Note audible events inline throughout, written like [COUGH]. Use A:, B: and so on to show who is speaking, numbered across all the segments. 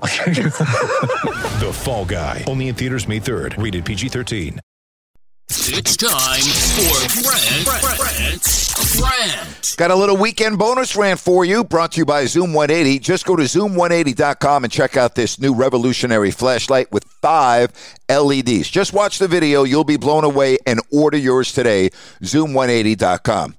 A: [LAUGHS]
B: The Fall Guy. Only in theaters May 3rd. Rated PG-13.
C: It's time for Grant, Grant, Grant.
D: Got a little weekend bonus rant for you, brought to you by Zoom 180. Just go to zoom180.com and check out this new revolutionary flashlight with five LEDs. Just watch the video. You'll be blown away and order yours today. Zoom180.com.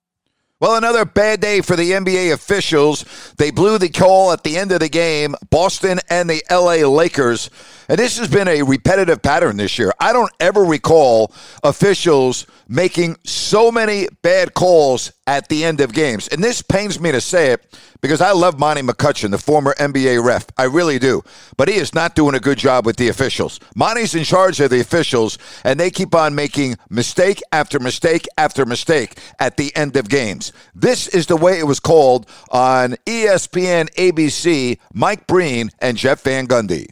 D: Well, another bad day for the NBA officials. They blew the call at the end of the game, Boston and the LA Lakers. And this has been a repetitive pattern this year. I don't ever recall officials making so many bad calls at the end of games. And this pains me to say it because I love Monty McCutchen, the former NBA ref. I really do. But he is not doing a good job with the officials. Monty's in charge of the officials, and they keep on making mistake after mistake after mistake at the end of games. This is the way it was called on ESPN, ABC, Mike Breen, and Jeff Van Gundy.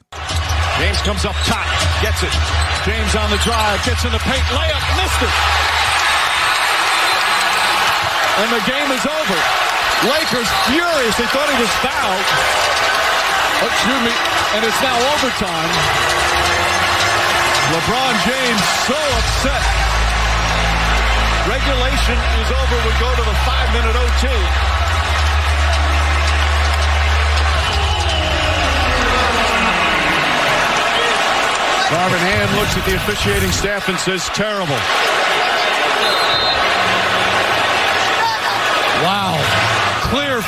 E: James comes up top, gets it. James on the drive, gets in the paint, layup, missed it. And the game is over. Lakers furious. They thought he was fouled. Oh, excuse me. And it's now overtime. LeBron James so upset. Regulation is over. We go to the five-minute OT. Darvin Ham looks at the officiating staff and says, terrible.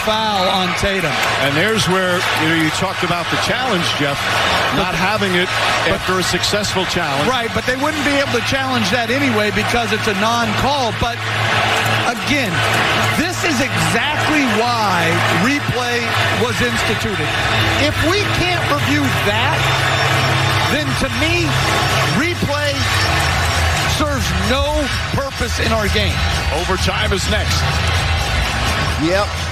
F: Foul on Tatum.
E: And there's where you know you talked about the challenge, Jeff, not having it after a successful challenge.
F: Right, but they wouldn't be able to challenge that anyway because it's a non-call. But again, this is exactly why replay was instituted. If we can't review that, then to me, replay serves no purpose in our game.
E: Overtime is next.
D: Yep.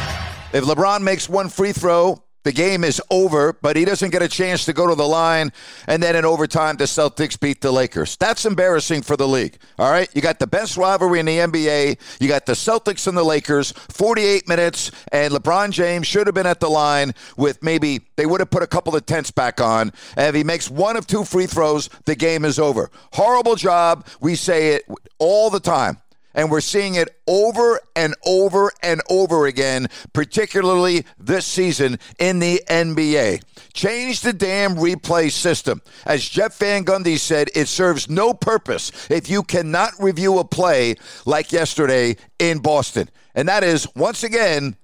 D: If LeBron makes one free throw, the game is over, but he doesn't get a chance to go to the line. And then in overtime, the Celtics beat the Lakers. That's embarrassing for the league. All right. You got the best rivalry in the NBA. You got the Celtics and the Lakers, 48 minutes, and LeBron James should have been at the line with maybe they would have put a couple of tents back on. And if he makes one of two free throws, the game is over. Horrible job. We say it all the time. And we're seeing it over and over and over again, particularly this season in the NBA. Change the damn replay system. As Jeff Van Gundy said, it serves no purpose if you cannot review a play like yesterday in Boston. And that is, once again,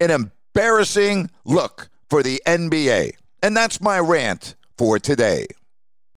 D: an embarrassing look for the NBA. And that's my rant for today.